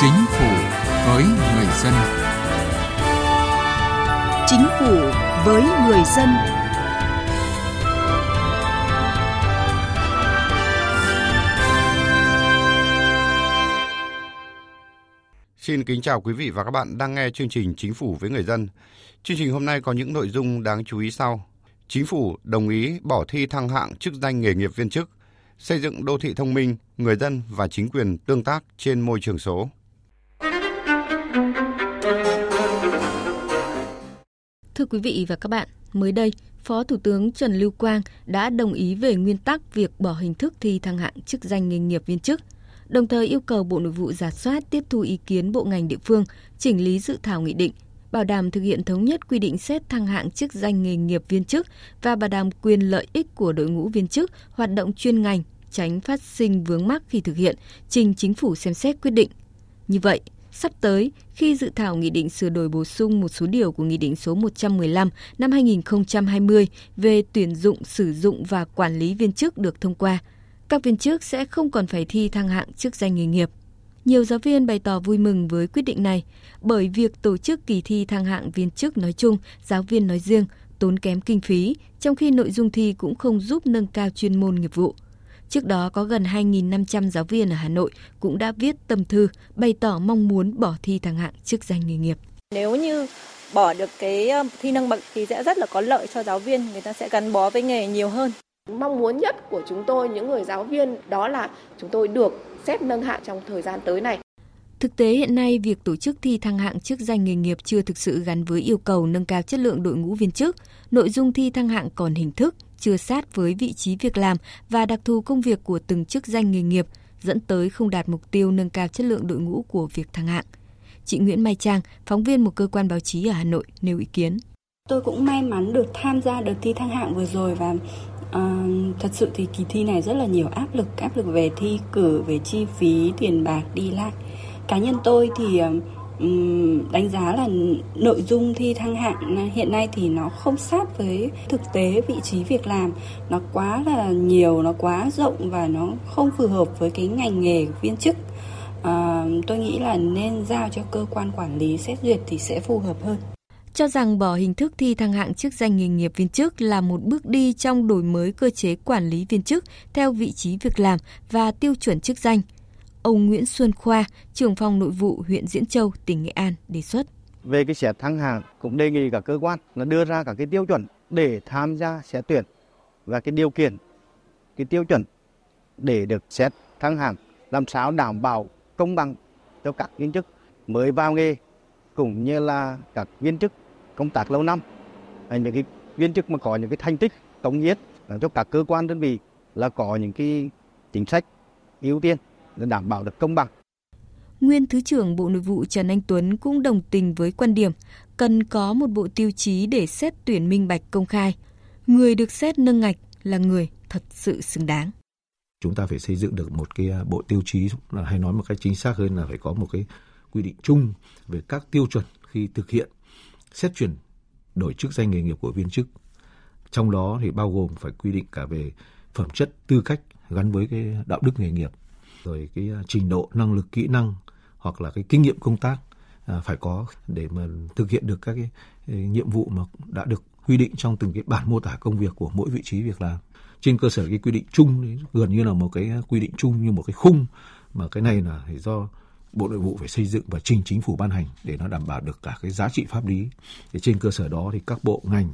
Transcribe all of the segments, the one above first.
Chính phủ với người dân. Chính phủ với người dân. Xin kính chào quý vị và các bạn đang nghe chương trình Chính phủ với người dân. Chương trình hôm nay có những nội dung đáng chú ý sau. Chính phủ đồng ý bỏ thi thăng hạng chức danh nghề nghiệp viên chức, xây dựng đô thị thông minh, người dân và chính quyền tương tác trên môi trường số. Thưa quý vị và các bạn, mới đây, Phó Thủ tướng Trần Lưu Quang đã đồng ý về nguyên tắc việc bỏ hình thức thi thăng hạng chức danh nghề nghiệp viên chức, đồng thời yêu cầu Bộ Nội vụ giả soát tiếp thu ý kiến bộ ngành địa phương, chỉnh lý dự thảo nghị định, bảo đảm thực hiện thống nhất quy định xét thăng hạng chức danh nghề nghiệp viên chức và bảo đảm quyền lợi ích của đội ngũ viên chức hoạt động chuyên ngành, tránh phát sinh vướng mắc khi thực hiện, trình chính phủ xem xét quyết định. Như vậy, Sắp tới, khi dự thảo nghị định sửa đổi bổ sung một số điều của Nghị định số 115 năm 2020 về tuyển dụng, sử dụng và quản lý viên chức được thông qua, các viên chức sẽ không còn phải thi thăng hạng chức danh nghề nghiệp. Nhiều giáo viên bày tỏ vui mừng với quyết định này bởi việc tổ chức kỳ thi thăng hạng viên chức nói chung, giáo viên nói riêng tốn kém kinh phí, trong khi nội dung thi cũng không giúp nâng cao chuyên môn nghiệp vụ. Trước đó có gần 2.500 giáo viên ở Hà Nội cũng đã viết tâm thư bày tỏ mong muốn bỏ thi thăng hạng chức danh nghề nghiệp. Nếu như bỏ được cái ờ, thi nâng bậc thì sẽ rất là có lợi cho giáo viên, người ta sẽ gắn bó với nghề nhiều hơn. Mong muốn nhất của chúng tôi, những người giáo viên, đó là chúng tôi được xét nâng hạng trong thời gian tới này. Thực tế hiện nay, việc tổ chức thi thăng hạng chức danh nghề nghiệp chưa thực sự gắn với yêu cầu nâng cao chất lượng đội ngũ viên chức. Nội dung thi thăng hạng còn hình thức, chưa sát với vị trí việc làm và đặc thù công việc của từng chức danh nghề nghiệp, dẫn tới không đạt mục tiêu nâng cao chất lượng đội ngũ của việc thăng hạng. Chị Nguyễn Mai Trang, phóng viên một cơ quan báo chí ở Hà Nội nêu ý kiến. Tôi cũng may mắn được tham gia đợt thi thăng hạng vừa rồi và uh, thật sự thì kỳ thi này rất là nhiều áp lực, áp lực về thi cử, về chi phí, tiền bạc đi lại. Cá nhân tôi thì uh, đánh giá là nội dung thi thăng hạng hiện nay thì nó không sát với thực tế vị trí việc làm. Nó quá là nhiều nó quá rộng và nó không phù hợp với cái ngành nghề viên chức. À, tôi nghĩ là nên giao cho cơ quan quản lý xét duyệt thì sẽ phù hợp hơn. Cho rằng bỏ hình thức thi thăng hạng chức danh nghề nghiệp viên chức là một bước đi trong đổi mới cơ chế quản lý viên chức theo vị trí việc làm và tiêu chuẩn chức danh – Ông Nguyễn Xuân Khoa, trưởng phòng nội vụ huyện Diễn Châu, tỉnh Nghệ An đề xuất. Về cái xét thăng hạng cũng đề nghị cả cơ quan là đưa ra các cái tiêu chuẩn để tham gia xét tuyển và cái điều kiện cái tiêu chuẩn để được xét thăng hạng làm sao đảm bảo công bằng cho các viên chức mới vào nghề cũng như là các viên chức công tác lâu năm những cái viên chức mà có những cái thành tích cống hiến cho các cơ quan đơn vị là có những cái chính sách ưu tiên để đảm bảo được công bằng. Nguyên Thứ trưởng Bộ Nội vụ Trần Anh Tuấn cũng đồng tình với quan điểm cần có một bộ tiêu chí để xét tuyển minh bạch công khai. Người được xét nâng ngạch là người thật sự xứng đáng. Chúng ta phải xây dựng được một cái à, bộ tiêu chí hay nói một cách chính xác hơn là phải có một cái quy định chung về các tiêu chuẩn khi thực hiện xét chuyển đổi chức danh nghề nghiệp của viên chức. Trong đó thì bao gồm phải quy định cả về phẩm chất, tư cách gắn với cái đạo đức nghề nghiệp rồi cái à, trình độ năng lực kỹ năng hoặc là cái kinh nghiệm công tác à, phải có để mà thực hiện được các cái, nhiệm vụ mà đã được quy định trong từng cái bản mô tả công việc của mỗi vị trí việc làm trên cơ sở cái quy định chung gần như là một cái à, quy định chung như một cái khung mà cái này là do Bộ Nội vụ phải xây dựng và trình chính phủ ban hành để nó đảm bảo được cả cái giá trị pháp lý. Thì trên cơ sở đó thì các bộ ngành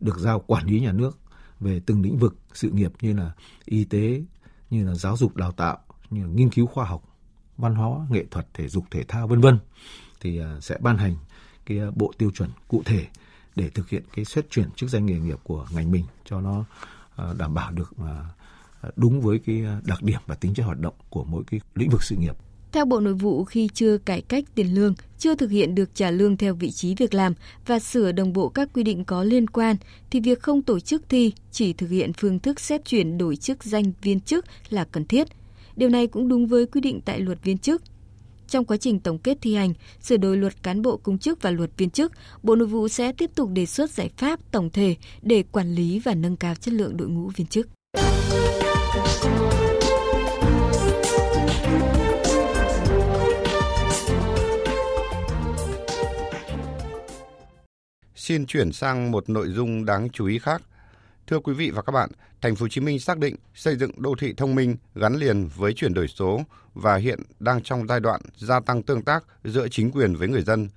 được giao quản lý nhà nước về từng lĩnh vực sự nghiệp như là y tế, như là giáo dục đào tạo, như nghiên cứu khoa học, văn hóa, nghệ thuật, thể dục, thể thao vân vân thì à, sẽ ban hành cái à, bộ tiêu chuẩn cụ thể để thực hiện cái xét chuyển chức danh nghề nghiệp của ngành mình cho nó à, đảm bảo được đúng với cái đặc điểm và tính chất hoạt động của mỗi cái lĩnh vực sự nghiệp. Theo Bộ Nội vụ, khi chưa cải cách tiền lương, chưa thực hiện được trả lương theo vị trí việc làm và sửa đồng bộ các quy định có liên quan, thì việc không tổ chức thi, chỉ thực hiện phương thức xét chuyển đổi chức danh viên chức là cần thiết – Điều này cũng đúng với quy định tại luật viên chức. Trong quá trình tổng kết thi hành, sửa đổi luật cán bộ công chức và luật viên chức, Bộ Nội vụ sẽ tiếp tục đề xuất giải pháp tổng thể để quản lý và nâng cao chất lượng đội ngũ viên chức. Xin chuyển sang một nội dung đáng chú ý khác. Thưa quý vị và các bạn, Thành phố Hồ Chí Minh xác định xây dựng đô thị thông minh gắn liền với chuyển đổi số và hiện đang trong giai đoạn gia tăng tương tác giữa chính quyền với người dân.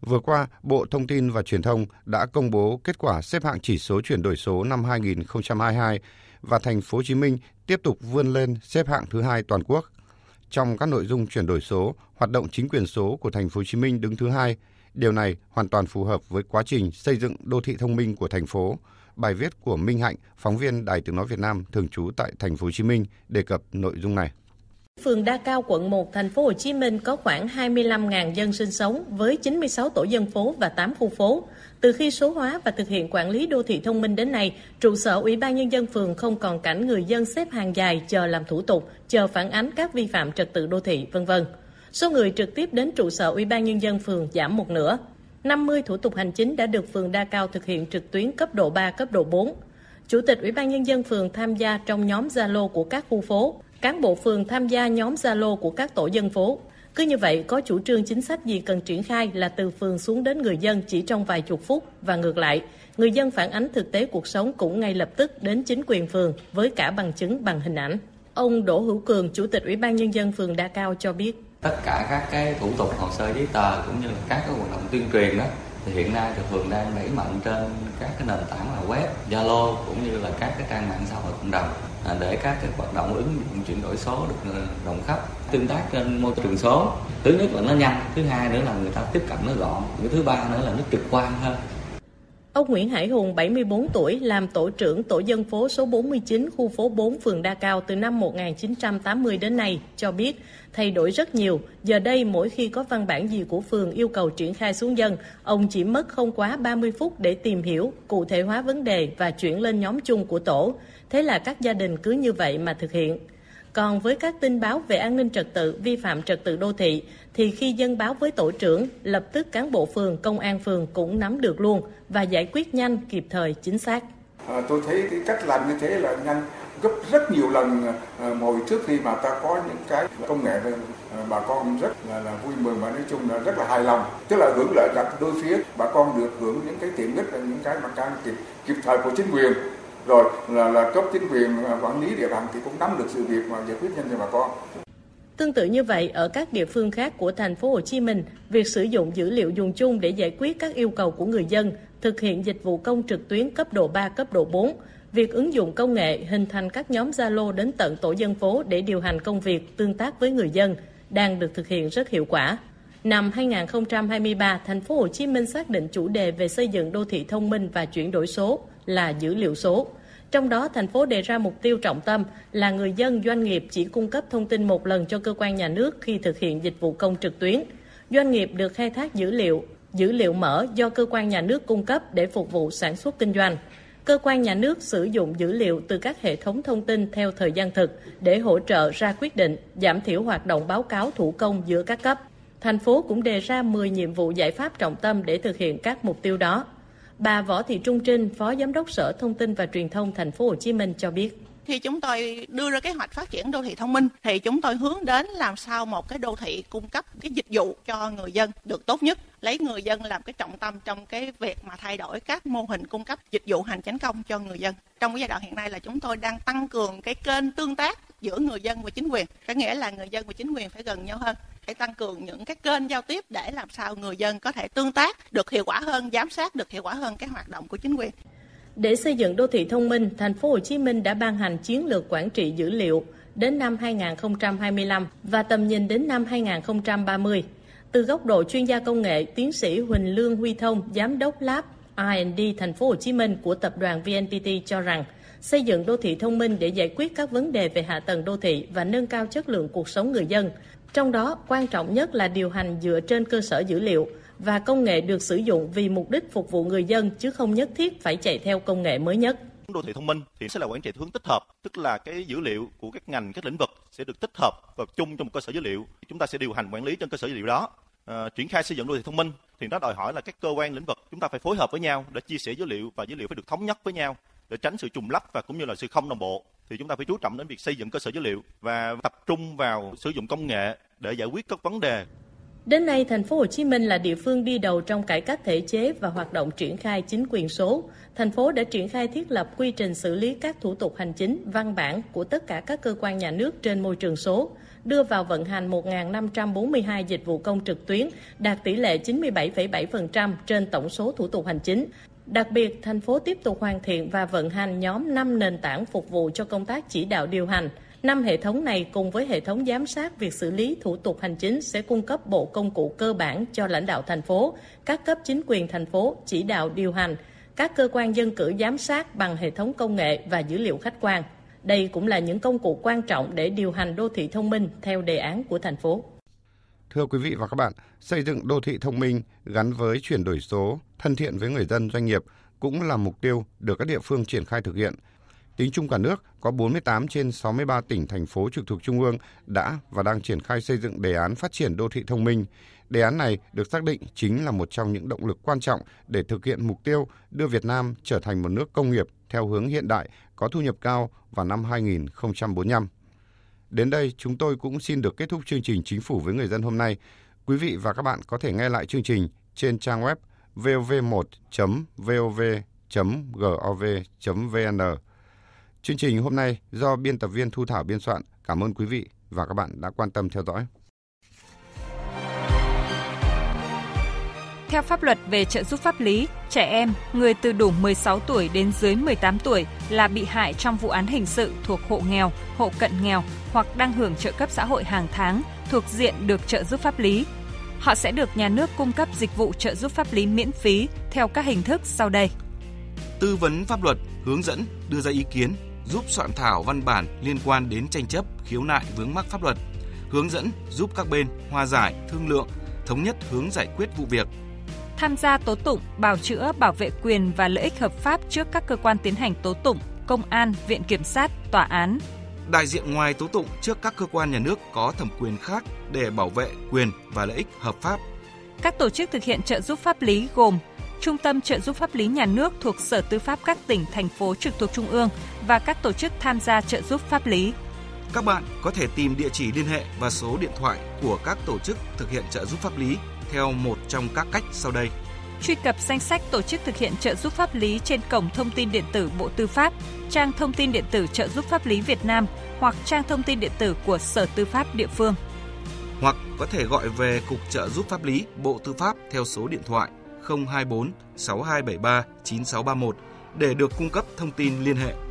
Vừa qua, Bộ Thông tin và Truyền thông đã công bố kết quả xếp hạng chỉ số chuyển đổi số năm 2022 và Thành phố Hồ Chí Minh tiếp tục vươn lên xếp hạng thứ hai toàn quốc. Trong các nội dung chuyển đổi số, hoạt động chính quyền số của Thành phố Hồ Chí Minh đứng thứ hai. Điều này hoàn toàn phù hợp với quá trình xây dựng đô thị thông minh của thành phố. Bài viết của Minh Hạnh, phóng viên Đài Tiếng nói Việt Nam thường trú tại Thành phố Hồ Chí Minh đề cập nội dung này. Phường Đa Cao, quận 1, thành phố Hồ Chí Minh có khoảng 25.000 dân sinh sống với 96 tổ dân phố và 8 khu phố. Từ khi số hóa và thực hiện quản lý đô thị thông minh đến nay, trụ sở Ủy ban Nhân dân phường không còn cảnh người dân xếp hàng dài chờ làm thủ tục, chờ phản ánh các vi phạm trật tự đô thị, vân vân. Số người trực tiếp đến trụ sở Ủy ban Nhân dân phường giảm một nửa. 50 thủ tục hành chính đã được phường Đa Cao thực hiện trực tuyến cấp độ 3, cấp độ 4. Chủ tịch Ủy ban Nhân dân phường tham gia trong nhóm Zalo của các khu phố, cán bộ phường tham gia nhóm Zalo của các tổ dân phố. Cứ như vậy, có chủ trương chính sách gì cần triển khai là từ phường xuống đến người dân chỉ trong vài chục phút và ngược lại, người dân phản ánh thực tế cuộc sống cũng ngay lập tức đến chính quyền phường với cả bằng chứng bằng hình ảnh. Ông Đỗ Hữu Cường, Chủ tịch Ủy ban Nhân dân phường Đa Cao cho biết. Tất cả các cái thủ tục hồ sơ giấy tờ cũng như là các cái hoạt động tuyên truyền đó thì hiện nay thì phường đang đẩy mạnh trên các cái nền tảng là web, Zalo cũng như là các cái trang mạng xã hội cộng đồng à, để các cái hoạt động ứng dụng chuyển đổi số được à, rộng khắp tương tác trên môi trường số. Thứ nhất là nó nhanh thứ hai nữa là người ta tiếp cận nó gọn cái thứ ba nữa là nó trực quan hơn. Ông Nguyễn Hải Hùng, 74 tuổi, làm tổ trưởng tổ dân phố số 49, khu phố 4, phường Đa Cao từ năm 1980 đến nay, cho biết thay đổi rất nhiều. Giờ đây, mỗi khi có văn bản gì của phường yêu cầu triển khai xuống dân, ông chỉ mất không quá 30 phút để tìm hiểu, cụ thể hóa vấn đề và chuyển lên nhóm chung của tổ. Thế là các gia đình cứ như vậy mà thực hiện. Còn với các tin báo về an ninh trật tự, vi phạm trật tự đô thị, thì khi dân báo với tổ trưởng, lập tức cán bộ phường, công an phường cũng nắm được luôn và giải quyết nhanh, kịp thời, chính xác. À, tôi thấy cái cách làm như thế là nhanh gấp rất nhiều lần à, hồi trước khi mà ta có những cái công nghệ à, bà con rất là, là vui mừng và nói chung là rất là hài lòng tức là hưởng lợi cả đôi phía bà con được hưởng những cái tiện ích những cái mà can kịp kịp thời của chính quyền rồi là, là cấp chính quyền à, quản lý địa bàn thì cũng nắm được sự việc mà giải quyết nhanh cho bà con. Tương tự như vậy, ở các địa phương khác của thành phố Hồ Chí Minh, việc sử dụng dữ liệu dùng chung để giải quyết các yêu cầu của người dân, thực hiện dịch vụ công trực tuyến cấp độ 3, cấp độ 4, việc ứng dụng công nghệ hình thành các nhóm Zalo đến tận tổ dân phố để điều hành công việc tương tác với người dân đang được thực hiện rất hiệu quả. Năm 2023, thành phố Hồ Chí Minh xác định chủ đề về xây dựng đô thị thông minh và chuyển đổi số là dữ liệu số. Trong đó, thành phố đề ra mục tiêu trọng tâm là người dân doanh nghiệp chỉ cung cấp thông tin một lần cho cơ quan nhà nước khi thực hiện dịch vụ công trực tuyến. Doanh nghiệp được khai thác dữ liệu, dữ liệu mở do cơ quan nhà nước cung cấp để phục vụ sản xuất kinh doanh. Cơ quan nhà nước sử dụng dữ liệu từ các hệ thống thông tin theo thời gian thực để hỗ trợ ra quyết định, giảm thiểu hoạt động báo cáo thủ công giữa các cấp. Thành phố cũng đề ra 10 nhiệm vụ giải pháp trọng tâm để thực hiện các mục tiêu đó. Bà Võ Thị Trung Trinh, Phó Giám đốc Sở Thông tin và Truyền thông Thành phố Hồ Chí Minh cho biết. Khi chúng tôi đưa ra kế hoạch phát triển đô thị thông minh. Thì chúng tôi hướng đến làm sao một cái đô thị cung cấp cái dịch vụ cho người dân được tốt nhất lấy người dân làm cái trọng tâm trong cái việc mà thay đổi các mô hình cung cấp dịch vụ hành chính công cho người dân. Trong cái giai đoạn hiện nay là chúng tôi đang tăng cường cái kênh tương tác giữa người dân và chính quyền. Có nghĩa là người dân và chính quyền phải gần nhau hơn phải tăng cường những cái kênh giao tiếp để làm sao người dân có thể tương tác được hiệu quả hơn giám sát được hiệu quả hơn cái hoạt động của chính quyền để xây dựng đô thị thông minh, thành phố Hồ Chí Minh đã ban hành chiến lược quản trị dữ liệu đến năm 2025 và tầm nhìn đến năm 2030. Từ góc độ chuyên gia công nghệ, tiến sĩ Huỳnh Lương Huy Thông, giám đốc Lab R&D thành phố Hồ Chí Minh của tập đoàn VNPT cho rằng xây dựng đô thị thông minh để giải quyết các vấn đề về hạ tầng đô thị và nâng cao chất lượng cuộc sống người dân. Trong đó, quan trọng nhất là điều hành dựa trên cơ sở dữ liệu và công nghệ được sử dụng vì mục đích phục vụ người dân chứ không nhất thiết phải chạy theo công nghệ mới nhất. Đô thị thông minh thì sẽ là quản trị hướng tích hợp, tức là cái dữ liệu của các ngành, các lĩnh vực sẽ được tích hợp vào chung trong một cơ sở dữ liệu. Chúng ta sẽ điều hành quản lý trên cơ sở dữ liệu đó. À, triển khai xây dựng đô thị thông minh thì nó đòi hỏi là các cơ quan lĩnh vực chúng ta phải phối hợp với nhau để chia sẻ dữ liệu và dữ liệu phải được thống nhất với nhau để tránh sự trùng lắp và cũng như là sự không đồng bộ thì chúng ta phải chú trọng đến việc xây dựng cơ sở dữ liệu và tập trung vào sử dụng công nghệ để giải quyết các vấn đề Đến nay, thành phố Hồ Chí Minh là địa phương đi đầu trong cải cách thể chế và hoạt động triển khai chính quyền số. Thành phố đã triển khai thiết lập quy trình xử lý các thủ tục hành chính, văn bản của tất cả các cơ quan nhà nước trên môi trường số, đưa vào vận hành 1.542 dịch vụ công trực tuyến, đạt tỷ lệ 97,7% trên tổng số thủ tục hành chính. Đặc biệt, thành phố tiếp tục hoàn thiện và vận hành nhóm 5 nền tảng phục vụ cho công tác chỉ đạo điều hành. Năm hệ thống này cùng với hệ thống giám sát việc xử lý thủ tục hành chính sẽ cung cấp bộ công cụ cơ bản cho lãnh đạo thành phố, các cấp chính quyền thành phố chỉ đạo điều hành, các cơ quan dân cử giám sát bằng hệ thống công nghệ và dữ liệu khách quan. Đây cũng là những công cụ quan trọng để điều hành đô thị thông minh theo đề án của thành phố. Thưa quý vị và các bạn, xây dựng đô thị thông minh gắn với chuyển đổi số, thân thiện với người dân doanh nghiệp cũng là mục tiêu được các địa phương triển khai thực hiện. Tính chung cả nước, có 48 trên 63 tỉnh, thành phố trực thuộc Trung ương đã và đang triển khai xây dựng đề án phát triển đô thị thông minh. Đề án này được xác định chính là một trong những động lực quan trọng để thực hiện mục tiêu đưa Việt Nam trở thành một nước công nghiệp theo hướng hiện đại, có thu nhập cao vào năm 2045. Đến đây, chúng tôi cũng xin được kết thúc chương trình Chính phủ với người dân hôm nay. Quý vị và các bạn có thể nghe lại chương trình trên trang web vov1.vov.gov.vn. Chương trình hôm nay do biên tập viên Thu Thảo biên soạn. Cảm ơn quý vị và các bạn đã quan tâm theo dõi. Theo pháp luật về trợ giúp pháp lý, trẻ em, người từ đủ 16 tuổi đến dưới 18 tuổi là bị hại trong vụ án hình sự thuộc hộ nghèo, hộ cận nghèo hoặc đang hưởng trợ cấp xã hội hàng tháng thuộc diện được trợ giúp pháp lý. Họ sẽ được nhà nước cung cấp dịch vụ trợ giúp pháp lý miễn phí theo các hình thức sau đây. Tư vấn pháp luật, hướng dẫn, đưa ra ý kiến, giúp soạn thảo văn bản liên quan đến tranh chấp, khiếu nại vướng mắc pháp luật, hướng dẫn giúp các bên hòa giải, thương lượng, thống nhất hướng giải quyết vụ việc, tham gia tố tụng, bào chữa, bảo vệ quyền và lợi ích hợp pháp trước các cơ quan tiến hành tố tụng, công an, viện kiểm sát, tòa án. Đại diện ngoài tố tụng trước các cơ quan nhà nước có thẩm quyền khác để bảo vệ quyền và lợi ích hợp pháp. Các tổ chức thực hiện trợ giúp pháp lý gồm Trung tâm trợ giúp pháp lý nhà nước thuộc Sở Tư pháp các tỉnh, thành phố trực thuộc Trung ương và các tổ chức tham gia trợ giúp pháp lý. Các bạn có thể tìm địa chỉ liên hệ và số điện thoại của các tổ chức thực hiện trợ giúp pháp lý theo một trong các cách sau đây. Truy cập danh sách tổ chức thực hiện trợ giúp pháp lý trên cổng thông tin điện tử Bộ Tư pháp, trang thông tin điện tử trợ giúp pháp lý Việt Nam hoặc trang thông tin điện tử của Sở Tư pháp địa phương. Hoặc có thể gọi về Cục trợ giúp pháp lý Bộ Tư pháp theo số điện thoại 024 6273 9631 để được cung cấp thông tin liên hệ.